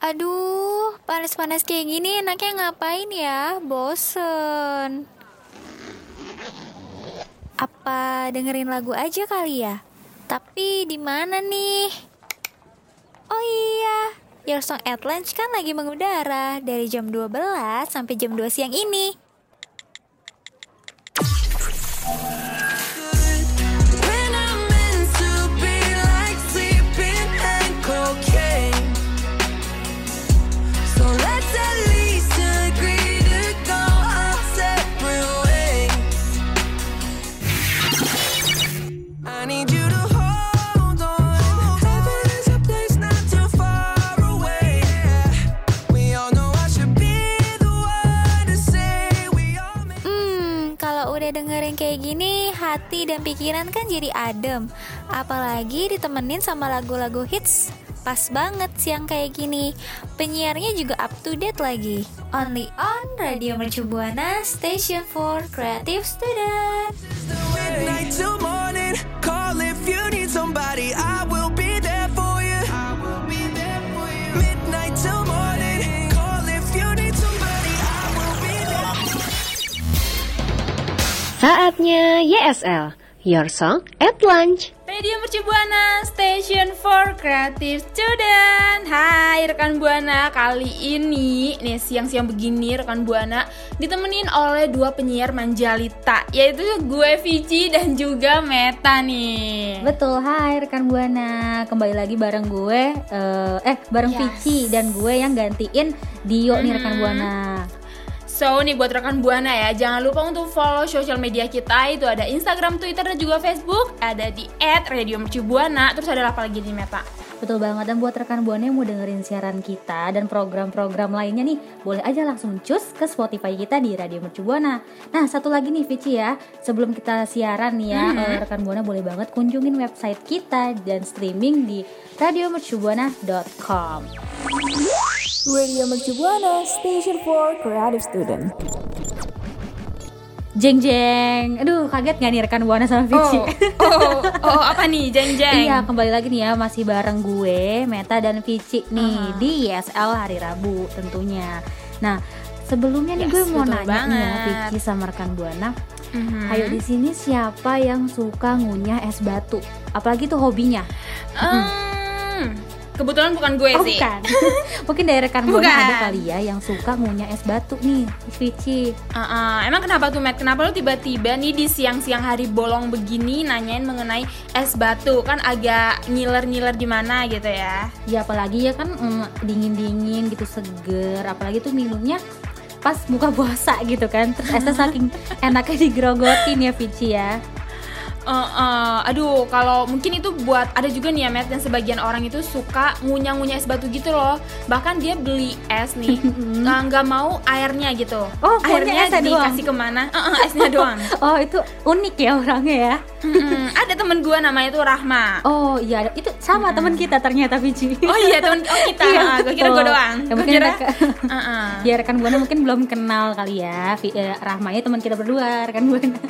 Aduh, panas-panas kayak gini enaknya ngapain ya? Bosen. Apa dengerin lagu aja kali ya? Tapi di mana nih? Oh iya, Your Song at Lunch kan lagi mengudara dari jam 12 sampai jam 2 siang ini. Hati dan pikiran kan jadi adem. Apalagi ditemenin sama lagu-lagu hits. Pas banget siang kayak gini. Penyiarnya juga up to date lagi. Only on Radio Mercu Buana, Station for Creative Student. Saatnya YSL, Your Song at Lunch. Radio Mercu Buana, Station for Creative Student Hai rekan Buana, kali ini nih siang-siang begini rekan Buana Ditemenin oleh dua penyiar Manjalita Yaitu gue Vici dan juga Meta nih Betul, hai rekan Buana. Kembali lagi bareng gue eh, eh bareng Yes. Vici dan gue yang gantiin Dio nih rekan Buana. So nih buat rekan Buana ya, jangan lupa untuk follow sosial media kita Itu ada Instagram, Twitter, dan juga Facebook Ada di @radiomercubuana Terus ada apa lagi nih Meta? Betul banget dan buat rekan Buana yang mau dengerin siaran kita dan program-program lainnya nih, boleh aja langsung cus ke Spotify kita di Radio Mercu Buana. Nah, satu lagi nih Vici ya, sebelum kita siaran nih ya, Mm-hmm. eh, rekan Buana boleh banget kunjungin website kita dan streaming di radiomercubuana.com. Radio Mercu Buana, Station for Creative Student. Jeng jeng, aduh kaget gak nih rekan Buana sama Vici? Oh, oh, oh apa nih, jeng jeng? Iya, kembali lagi nih ya masih bareng gue, Meta dan Vici nih Uh-huh. di YSL hari Rabu tentunya. Nah, sebelumnya nih Yes, gue mau nanya nih ya. Vici sama rekan Buana. Mhm. Ayo di sini siapa yang suka ngunyah es batu? Apalagi tuh hobinya? Hmm, kebetulan bukan gue Oh, sih. bukan. Mungkin dari rekan Bukan. ada kali ya yang suka ngunyah es batu nih, Vici. Uh, uh, emang kenapa tuh Matt? Kenapa lu tiba-tiba nih di siang-siang hari bolong begini nanyain mengenai es batu? Kan agak ngiler-ngiler di mana gitu ya? Ya apalagi ya kan mm, dingin-dingin gitu seger, apalagi tuh minumnya pas buka puasa gitu kan. Terus esnya saking enaknya digerogotin ya Vici ya. Uh, uh, aduh, kalau mungkin itu buat ada juga nih ya Matt dan sebagian orang itu suka ngunyah-ngunyah es batu gitu loh. Bahkan dia beli es nih, nggak nggak mau airnya gitu. Oh, airnya doang? dikasih ke mana? Uh, uh, esnya doang. Oh itu unik ya orangnya ya. Mm-mm. Ada temen gue namanya tuh Rahma. Oh iya itu sama teman kita ternyata Vici. Oh iya temen oh kita, Iya, Ah, gue kira gue doang. Ya, Gue mungkin kira. ada- Uh-uh. Ya rekan buana mungkin belum kenal kali ya. Eh, Rahmanya teman kita berdua rekan buana.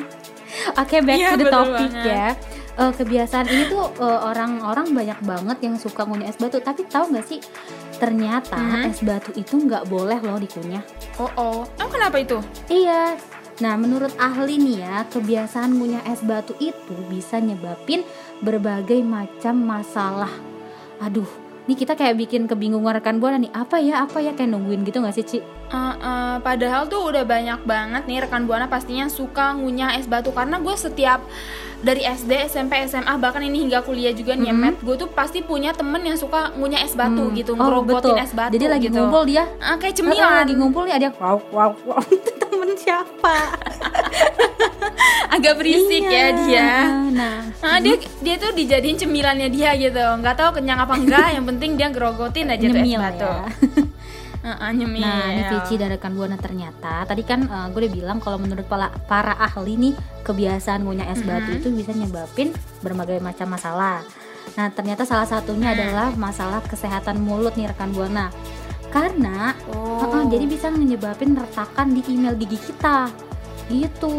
Oke back Iya, to the topic banget. ya. Eh, kebiasaan ini tuh eh, orang-orang banyak banget yang suka ngunyah es batu. Tapi tahu nggak sih ternyata Mhm. es batu itu nggak boleh loh dikunyah. Oh oh, emang kenapa itu? Iya. Nah, menurut ahli nih ya, kebiasaan ngunyah es batu itu bisa nyebabin berbagai macam masalah. Aduh, nih kita kayak bikin kebingungan rekan buana nih. Apa ya, apa ya kayak nungguin gitu nggak sih, Ci? Uh, uh, padahal tuh udah banyak banget nih rekan buana pastinya suka ngunyah es batu karena gue setiap dari SD, SMP, SMA bahkan ini hingga kuliah juga nih ya, Mhm. Matt, gue tuh pasti punya temen yang suka ngunyah es batu Hmm. gitu, Oh, betul. es batu Jadi lagi gitu. ngumpul dia. Ah, kayak cemilan. lagi ngumpul nih ada yang wow wow wow. Temen siapa? Agak berisik Iya. ya dia. Nah, Nah, dia dia tuh dijadiin cemilannya dia gitu. nggak tahu kenyang apa enggak, yang penting dia ngerogotin aja tuh es nyemil batu. ya. Heeh, nyemil. Nah, ini Vici dan rekan buana ternyata tadi kan eh, gue udah bilang kalau menurut para, para ahli nih kebiasaan ngunyah es batu Mhm. itu bisa nyebabin berbagai macam masalah. Nah, ternyata salah satunya Hmm. adalah masalah kesehatan mulut nih rekan buana. Karena Oh. eh, eh, jadi bisa menyebabin retakan di email gigi kita. Gitu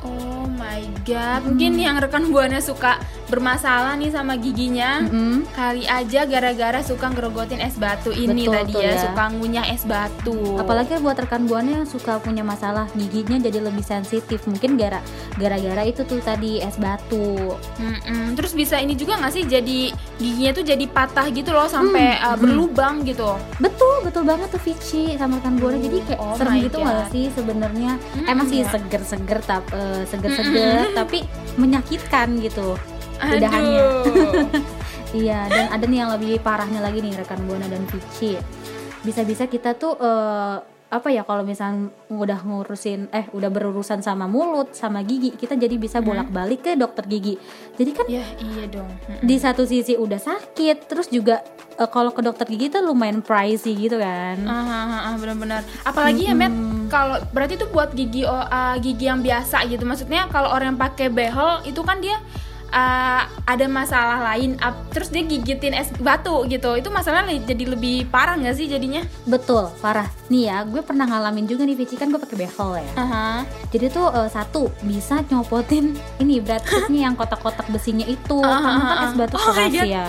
Oh my god, mungkin yang rekan buana suka bermasalah nih sama giginya. Mm-mm. Kali aja gara-gara suka ngerogotin es batu ini Betul tadi ya, ya. suka ngunyah es batu. apalagi buat rekan buana yang suka punya masalah giginya jadi lebih sensitif mungkin gara gara-gara itu tuh tadi es batu Mm-mm. Terus bisa ini juga nggak sih jadi giginya tuh jadi patah gitu loh sampai Hmm, uh, mm. berlubang gitu. betul betul banget tuh Vici sama rekan buana jadi kayak Oh serem gitu nggak sih sebenarnya Mm-mm, emang sih. Seger-seger tap eh, seger-seger tapi menyakitkan gitu udahannya. Iya, dan ada nih yang lebih parahnya lagi nih rekan Buana dan Vici. Bisa-bisa kita tuh eh, apa ya kalau misalnya udah ngurusin eh udah berurusan sama mulut sama gigi, kita jadi bisa bolak-balik ke dokter gigi. Jadi kan ya iya dong. Di satu sisi udah sakit, terus juga eh, kalau ke dokter gigi tuh lumayan pricey gitu kan. Ah, ah, ah, benar-benar. Apalagi ya, Met, kalau berarti itu buat gigi ah, gigi yang biasa gitu. Maksudnya kalau orang yang pakai behel itu kan dia ah, ada masalah lain, ap- terus dia gigitin es batu gitu. Itu masalahnya jadi lebih parah nggak sih jadinya? Betul, parah. Nih ya, gue pernah ngalamin juga nih Vici kan gue pakai behel ya. Aha. Jadi tuh eh, satu bisa nyopotin ini berat yang kotak-kotak besinya itu Ah, karena kan es batu ah. Oh keras God. ya.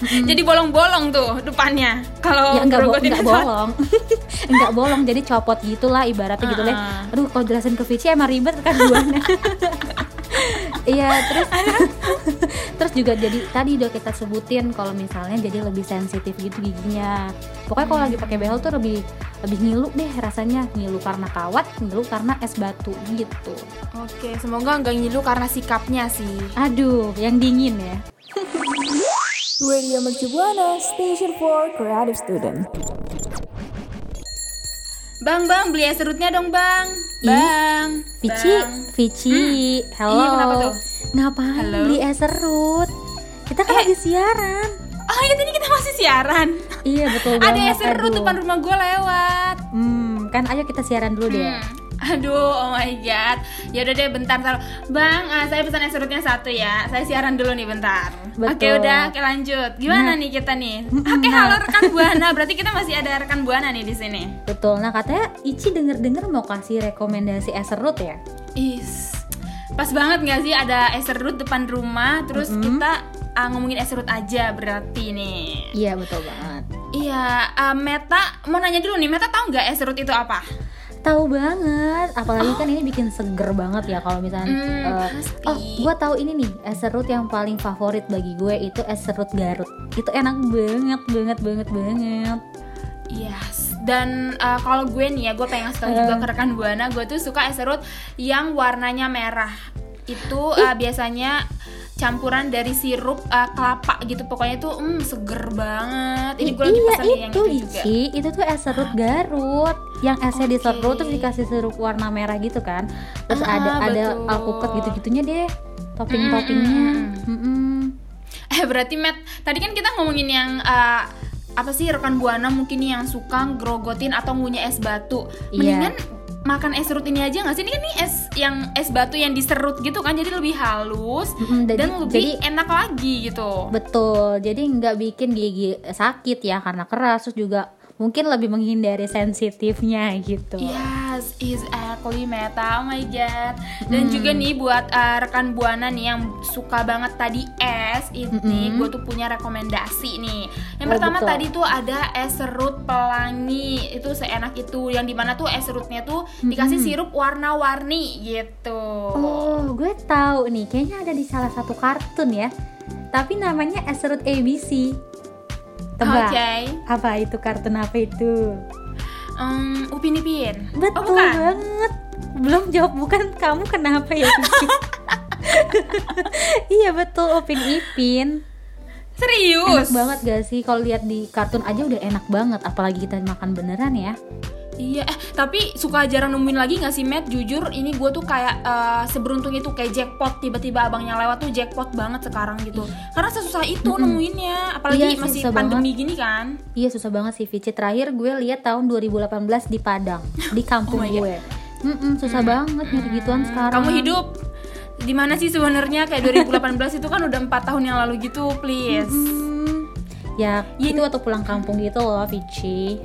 Jadi bolong-bolong tuh depannya. Kalau ya enggak, bo enggak bolong enggak bolong jadi copot gitulah ibaratnya gitu deh Ah. aduh kalau jelasin ke Vici emang ribet kan duanya iya terus terus juga jadi tadi udah kita sebutin kalau misalnya jadi lebih sensitif gitu giginya pokoknya kalau lagi pakai behel tuh lebih lebih ngilu deh rasanya ngilu karena kawat ngilu karena es batu gitu Oke, semoga nggak ngilu karena sikapnya sih. aduh yang dingin ya Radio Mercu Buana Station for Creative Student. Bang, bang, beli es serutnya dong, bang. Bang. Vici, Bang. Vici, hello. Iya, kenapa tuh? Ngapain Halo? beli es serut? Kita kan Eh. lagi siaran. Oh iya, tadi kita masih siaran. Iya betul Ada es serut depan rumah gue lewat. Hmm, kan ayo kita siaran dulu deh. Hmm. Aduh, oh my god. Ya udah deh, bentar, bentar. Bang, ah, saya pesan es serutnya satu ya. Saya siaran dulu nih, bentar. Betul. Oke, udah, oke lanjut. Gimana Nah. nih kita nih? Mm-mm, Oke, nah. halo rekan buana. Berarti kita masih ada rekan buana nih di sini. Betul. Nah katanya Ici denger-denger mau kasih rekomendasi es serut ya? Is. Pas banget gak sih ada es serut depan rumah, terus Mm-mm. kita ah, ngomongin es serut aja berarti nih. Iya betul banget. Iya, ah, Meta mau nanya dulu nih, Meta tahu nggak es serut itu apa? Tahu banget. Apalagi kan ini bikin seger banget ya kalau misalnya. Eh, pasti. oh, gua tahu ini nih es serut yang paling favorit bagi gue itu es serut Garut. Itu enak banget, banget, banget, banget. Yes. Dan uh, kalau gue nih ya, gue pengen ngasih tau juga ke rekan buana, gue tuh suka es serut yang warnanya merah. Itu uh, biasanya campuran dari sirup uh, kelapa gitu. Pokoknya tuh mm, seger banget. Ini gue lagi iya pesan nih yang itu itu juga. Ici, itu tuh es serut Garut yang esnya Oke. diserut terus dikasih sirup warna merah gitu kan. Terus Ah, ada ada betul. alpukat gitu-gitunya deh topping-toppingnya. Mm, Mm-mm. Eh berarti Matt, tadi kan kita ngomongin yang uh, apa sih rekan buana mungkin yang suka grogotin atau ngunyah es batu. Iya. Mendingan makan es serut ini aja nggak sih? Ini kan nih es yang es batu yang diserut gitu kan, jadi lebih halus Mm-mm, jadi- dan lebih jadi- enak lagi gitu. Betul, jadi nggak bikin gigi sakit ya karena keras terus juga mungkin lebih menghindari sensitifnya gitu. Yes, is actually meta, oh my god. Dan juga nih buat uh, rekan buana nih yang suka banget tadi es, ini Mm-mm. gue tuh punya rekomendasi nih. Yang Oh, pertama betul. tadi tuh ada es serut pelangi, itu seenak itu. Yang di mana tuh es serutnya tuh dikasih sirup warna-warni gitu. Oh, gue tahu nih, kayaknya ada di salah satu kartun ya. Tapi namanya es serut ABC. Tebak. Oke. Apa itu kartun apa itu? Hmm, Upin Ipin. Betul oh, bukan. banget. Belum jawab bukan kamu kenapa ya? Iya betul Upin Ipin. Serius. Enak banget gak sih kalau lihat di kartun aja udah enak banget apalagi kita makan beneran ya. Iya, eh tapi suka jarang nemuin lagi gak sih Matt? Jujur ini gue tuh kayak eh, seberuntung itu kayak jackpot tiba-tiba abangnya lewat tuh jackpot banget sekarang gitu. Karena sesusah itu nemuinnya, apalagi Iya, masih pandemi gini kan. Iya susah banget sih Vici. Terakhir gue lihat tahun 2018 di Padang, di kampung Oh gue. Mm-mm, susah banget nyari gituan sekarang. Kamu hidup di mana sih sebenarnya kayak 2018 itu kan udah empat tahun yang lalu gitu, please. Hmm, ya Iya. itu waktu pulang kampung gitu loh Vici.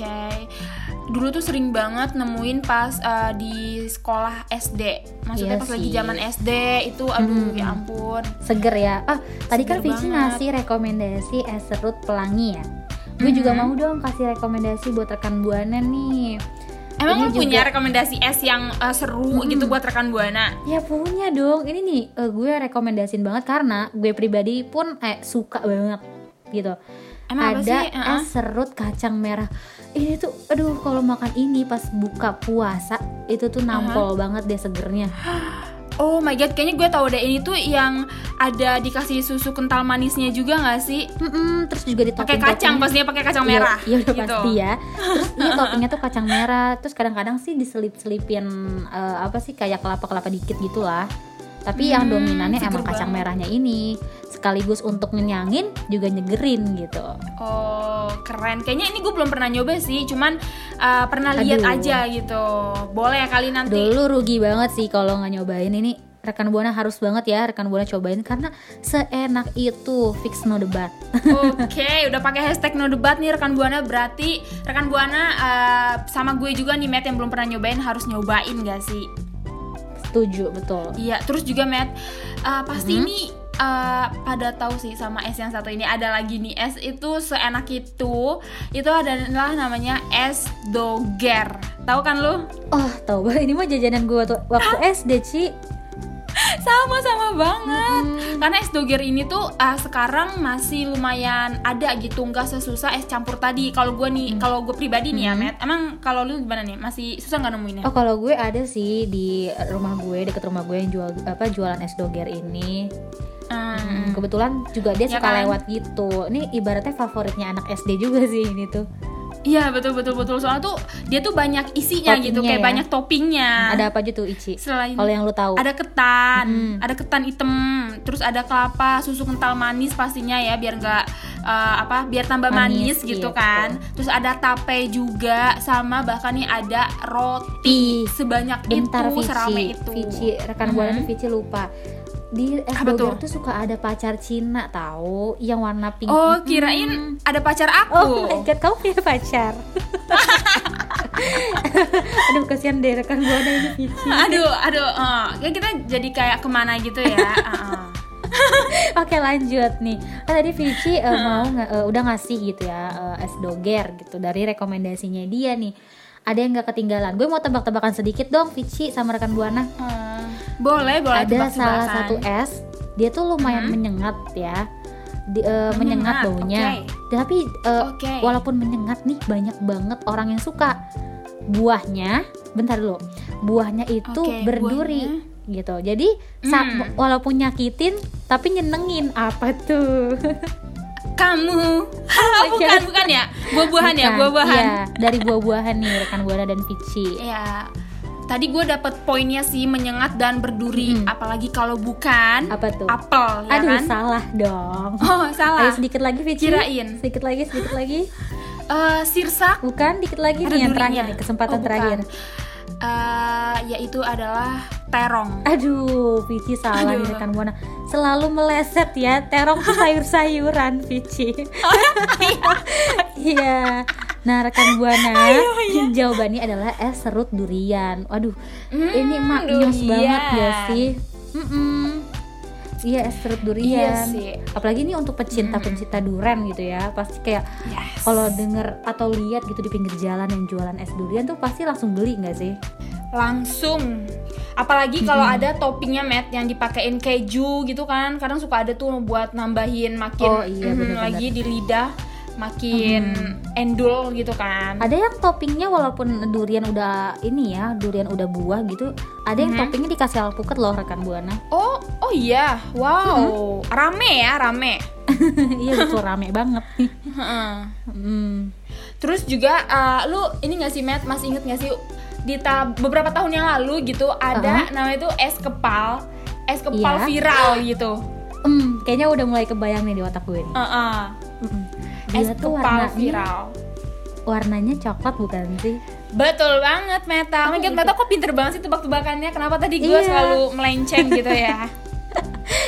Oke. dulu tuh sering banget nemuin pas uh, di sekolah SD. Maksudnya Iya pas lagi sih. zaman SD itu aduh ya ampun. Seger ya. Ah, tadi kan Seger Vici banget. ngasih rekomendasi es serut pelangi ya. Gue juga Mhm. mau dong kasih rekomendasi buat rekan buana nih. Emang Ini lu punya juga- rekomendasi es yang uh, seru gitu buat rekan buana? Ya punya dong. Ini nih eh, gue rekomendasin banget karena gue pribadi pun eh suka banget gitu. Emang apa Ada sih? Uh-uh. es serut kacang merah. Ini tuh aduh kalau makan ini pas buka puasa itu tuh nampol banget deh segernya. Oh my god, kayaknya gue tahu deh ini tuh yang ada dikasih susu kental manisnya juga nggak sih? Mm-mm, terus juga di Pakai kacang, pastinya pakai kacang Iya, merah. Iya, udah gitu. pasti ya. Terus ini toppingnya tuh kacang merah. Terus kadang-kadang sih diselip-selipin eh, apa sih kayak kelapa-kelapa dikit gitu lah. Tapi yang Hmm, dominannya seger emang kacang banget. merahnya ini. Sekaligus untuk ngenyangin juga nyegerin gitu. Oh keren, kayaknya ini gue belum pernah nyoba sih, cuman uh, pernah lihat aja gitu. Boleh ya kali nanti. Dulu rugi banget sih kalau nggak nyobain ini. Rekan buana harus banget ya rekan buana cobain karena seenak itu fix no debat. Oke, udah pakai hashtag no debat nih rekan buana berarti rekan buana uh, sama gue juga nih Matt yang belum pernah nyobain harus nyobain gak sih? Setuju betul. Iya, terus juga Matt uh, pasti Mm-hmm. ini uh, pada tahu sih sama es yang satu ini ada lagi nih es itu seenak itu itu adalah namanya es doger. Tahu kan lu? Oh, banget ini mah jajanan gue waktu, waktu SD, Ci. Sama-sama banget. Karena es doger ini tuh uh, sekarang masih lumayan ada gitu, nggak sesusah es campur tadi. Kalau gue nih, kalau gue pribadi nih ya, Matt. Emang kalau lu gimana nih? Masih susah nggak nemuinnya? Oh kalau gue ada sih di rumah gue deket rumah gue yang jual apa jualan es doger ini. Hmm. Hmm, kebetulan juga dia Ya suka kan? lewat gitu. Ini ibaratnya favoritnya anak SD juga sih ini tuh. Iya betul betul betul soalnya tuh dia tuh banyak isinya gitu Toppingnya kayak ya. banyak toppingnya. Ada apa aja tuh Ici? Selain Kalau yang lu tahu. ada ketan, Hmm. ada ketan hitam, terus ada kelapa, susu kental manis pastinya ya biar nggak eh, apa biar tambah manis, Manis, gitu iya, kan. Terus ada tape juga sama bahkan nih ada roti Ih, sebanyak Bentar itu Vici, serame itu. Vici, rekan buana tuh Vici lupa. Di es Apa doger tuh? tuh? suka ada pacar Cina tahu yang warna pink. Oh Mm-mm. kirain ada pacar aku. Oh my god, kamu punya pacar. Aduh kasihan deh rekan buana ini Vici. aduh aduh, eh, kayak kita jadi kayak ke mana gitu ya. eh. Oke lanjut nih. Kan tadi Vici eh, mau eh, udah ngasih gitu ya eh, es doger gitu dari rekomendasinya dia nih. Ada yang nggak ketinggalan? Gue mau tebak-tebakan sedikit dong Vici sama rekan buana. Hmm, boleh boleh Ada tebak-tebakan. salah satu es, dia tuh lumayan Hmm. menyengat ya. Di- eh, menyengat Menyengat, baunya. oke. Tapi eh, Oke. walaupun menyengat nih banyak banget orang yang suka. Buahnya, bentar dulu. Buahnya itu Oke, berduri gitu. Jadi Hmm. walaupun nyakitin tapi nyenengin apa tuh? Kamu. bukan bukan ya. Buah-buahan ya, buah-buahan. Iya, dari buah-buahan nih rekan buana dan Vici. Ya, tadi gue dapet poinnya sih menyengat dan berduri. Mm-mm. Apalagi kalau bukan Apa tuh? apel, ya Aduh, kan? salah dong. Oh, Ayo salah. sedikit lagi Vici. Kirain. Sedikit lagi, sedikit lagi. Eh, sirsak. Bukan, dikit lagi Ada nih yang durinya. terakhir nih, kesempatan Oh, bukan. terakhir. Eh, yaitu adalah terong. Aduh, Vici salah Aduh. nih rekan buana. Selalu meleset ya. Terong tuh sayur-sayuran, Vici. Iya. Nah, rekan buana, jawabannya adalah es serut durian. Waduh, ini Hmm, maknyos durian. banget gak sih? Mm-mm. Iya, es serut durian. Iya sih. Apalagi ini untuk pecinta-pecinta durian gitu ya. Pasti kayak Yes. kalau denger atau lihat gitu di pinggir jalan yang jualan es durian tuh pasti langsung beli nggak sih? langsung apalagi kalau ada toppingnya Matt yang dipakein keju gitu kan kadang suka ada tuh buat nambahin makin Oh, iya, mhm, bener-bener. lagi di lidah makin endul gitu kan Ada yang toppingnya walaupun durian udah ini ya, durian udah buah gitu, ada yang Mhm. toppingnya dikasih alpukat loh rekan buana. oh oh iya wow rame ya rame iya betul rame banget. Hmm. terus juga eh, lu ini gak sih Matt masih inget gak sih di ta- beberapa tahun yang lalu gitu ada namanya tuh es kepal es kepal Iya. viral gitu Hmm, kayaknya udah mulai kebayang nih di otak gue nih. Heeh. Mm-mm. es Dia tuh kepal warnanya, viral warnanya coklat bukan sih? Betul banget Meta. Oh my god, Meta kok pinter banget sih tebak-tebakannya. Kenapa tadi gue Iya. selalu melenceng gitu ya?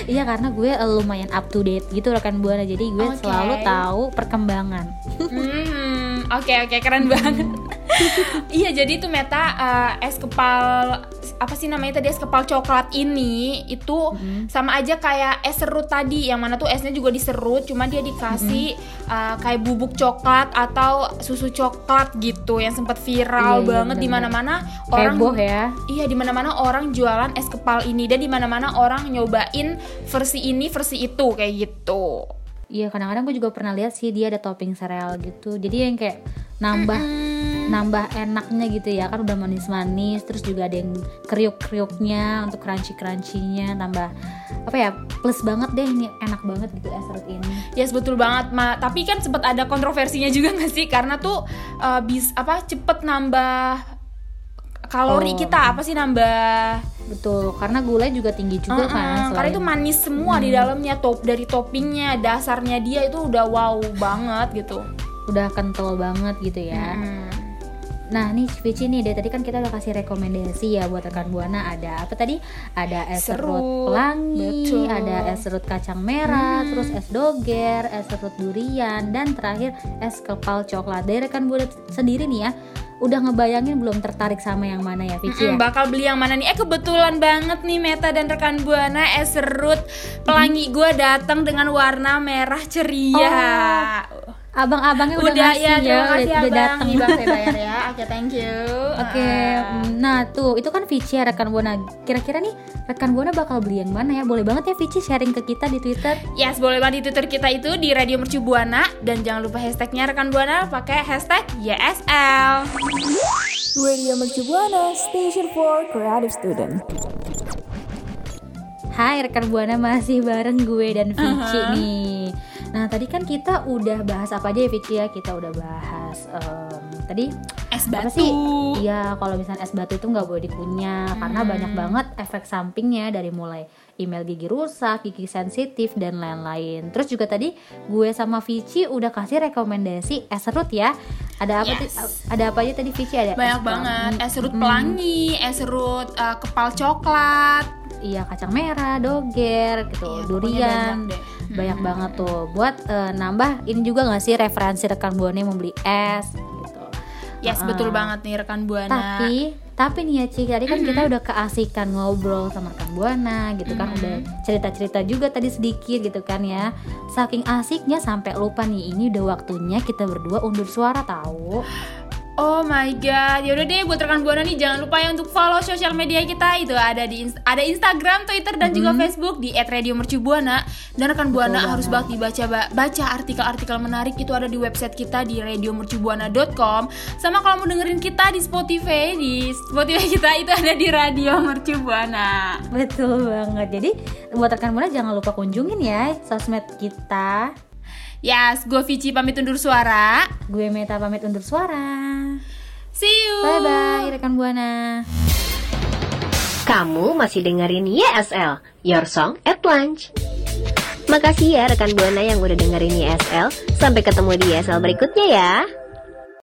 Iya karena gue eh, lumayan up to date gitu rekan buana, jadi gue Oke. selalu tahu perkembangan. Hmm, oke oke keren banget. Iya jadi itu Meta eh, es kepal apa sih namanya tadi es kepal coklat ini itu sama aja kayak es serut tadi yang mana tuh esnya juga diserut cuma dia dikasih eh, kayak bubuk coklat atau susu coklat gitu yang sempat viral Iya, iya, banget di mana-mana orang Heboh ya. Iya di mana-mana orang jualan es kepal ini dan di mana-mana orang nyobain versi ini versi itu kayak gitu. Iya kadang-kadang gue juga pernah lihat sih dia ada topping sereal gitu. Jadi yang kayak nambah nambah enaknya gitu ya kan udah manis-manis terus juga ada yang kriuk-kriuknya untuk crunchy-crunchynya tambah apa ya plus banget deh ini enak banget gitu es serut ini. Yes betul banget ma. Tapi kan sempat ada kontroversinya juga gak sih karena tuh uh, bis apa cepet nambah kalori Oh. kita apa sih nambah Betul, karena gula juga tinggi juga Uh-uh, kan. karena itu selain- manis semua di dalamnya top dari toppingnya dasarnya dia itu udah wow banget gitu. udah kental banget gitu ya. Hmm. Nah nih Vici nih dari tadi kan kita udah kasih rekomendasi ya buat rekan buana ada apa tadi ada es serut Serut, pelangi, betul. Hmm. ada es serut kacang merah, terus es doger, es serut durian dan terakhir es kepal coklat. Dari rekan buana sendiri nih ya udah ngebayangin belum tertarik sama yang mana ya Vici ya? Mm-mm, bakal beli yang mana nih? Eh kebetulan banget nih Meta dan rekan buana es serut pelangi Hmm. gue datang dengan warna merah ceria. Abang-abangnya udah, udah ngasih ya, ya, terima udah, kasih udah abang. datang. Nih bang saya bayar ya. Oke thank you. Oke, Ah. nah tuh itu kan Vici ya rekan buana. Kira-kira nih rekan buana bakal beli yang mana ya? Boleh banget ya Vici sharing ke kita di Twitter. Yes, boleh banget di Twitter kita itu di Radio Mercu Buana dan jangan lupa hashtagnya rekan Buana pakai hashtag YSL. Radio Mercu Buana, Station for Creative Student. Hai rekan buana masih bareng gue dan Vici nih. Nah tadi kan kita udah bahas apa aja ya Vici ya? Kita udah bahas em, tadi Es apa batu. sih? Iya kalau misalnya es batu itu nggak boleh dikunyah karena banyak banget efek sampingnya dari mulai email gigi rusak, gigi sensitif dan lain-lain. Terus juga tadi gue sama Vici udah kasih rekomendasi es serut ya. Ada apa? Yes. Ada apa aja tadi Vici? Ada es Banyak pelangi, banget. Es serut pelangi, es serut uh, kepal coklat. Iya kacang merah, doger, gitu, Iya, durian, banyak banyak banget tuh. Buat eh, nambah ini juga nggak sih referensi rekan buana yang mau beli es gitu. Yes, Ah. betul banget nih rekan Buana. Tapi tapi nih ya Cik, tadi kan kita udah keasikan ngobrol sama rekan buana gitu kan, udah cerita-cerita juga tadi sedikit gitu kan ya. Saking asiknya sampai lupa nih ini udah waktunya kita berdua undur suara tahu. Oh my god, yaudah deh buat rekan buana nih jangan lupa ya untuk follow sosial media kita itu ada di ada Instagram, Twitter dan juga Facebook di @radiomercubuana dan rekan buana harus banget dibaca ba- baca artikel-artikel menarik itu ada di website kita di radiomercubuana.com sama kalau mau dengerin kita di Spotify di Spotify kita itu ada di Radio Mercubuana. Betul banget. Jadi buat rekan buana jangan lupa kunjungin ya sosmed kita. Yes, gue Vici pamit undur suara. Gue Meta pamit undur suara. See you. Bye bye rekan buana. Kamu masih dengerin YSL, Your Song at Lunch. Makasih ya rekan Buana yang udah dengerin YSL. Sampai ketemu di YSL berikutnya ya.